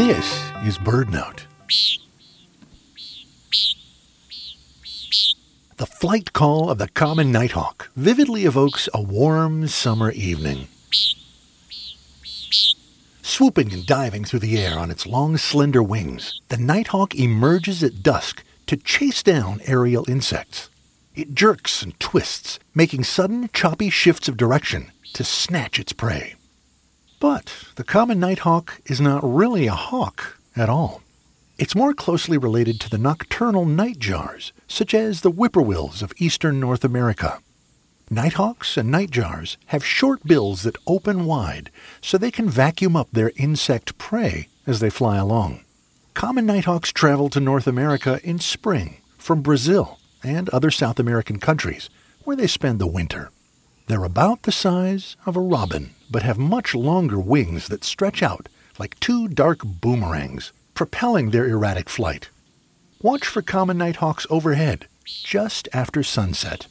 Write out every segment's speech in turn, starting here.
This is BirdNote. The flight call of the common nighthawk vividly evokes a warm summer evening. Swooping and diving through the air on its long, slender wings, the nighthawk emerges at dusk to chase down aerial insects. It jerks and twists, making sudden, choppy shifts of direction to snatch its prey. But the common nighthawk is not really a hawk at all. It's more closely related to the nocturnal nightjars, such as the whippoorwills of eastern North America. Nighthawks and nightjars have short bills that open wide so they can vacuum up their insect prey as they fly along. Common nighthawks travel to North America in spring from Brazil and other South American countries where they spend the winter. They're about the size of a robin, but have much longer wings that stretch out like two dark boomerangs propelling their erratic flight. Watch for common nighthawks overhead just after sunset.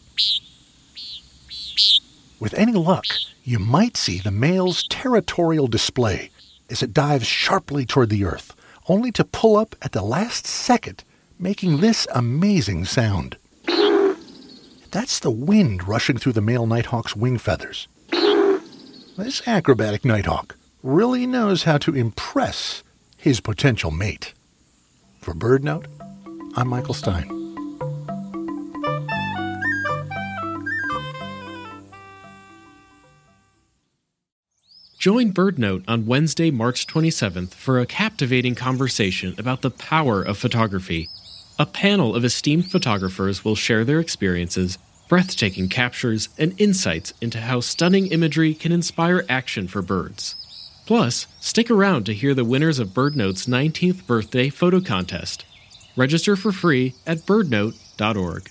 With any luck, you might see the male's territorial display as it dives sharply toward the earth, only to pull up at the last second, making this amazing sound. That's the wind rushing through the male nighthawk's wing feathers. This acrobatic nighthawk really knows how to impress his potential mate. For BirdNote, I'm Michael Stein. Join BirdNote on Wednesday, March 27th for a captivating conversation about the power of photography. A panel of esteemed photographers will share their experiences, breathtaking captures, and insights into how stunning imagery can inspire action for birds. Plus, stick around to hear the winners of BirdNote's 19th birthday photo contest. Register for free at birdnote.org.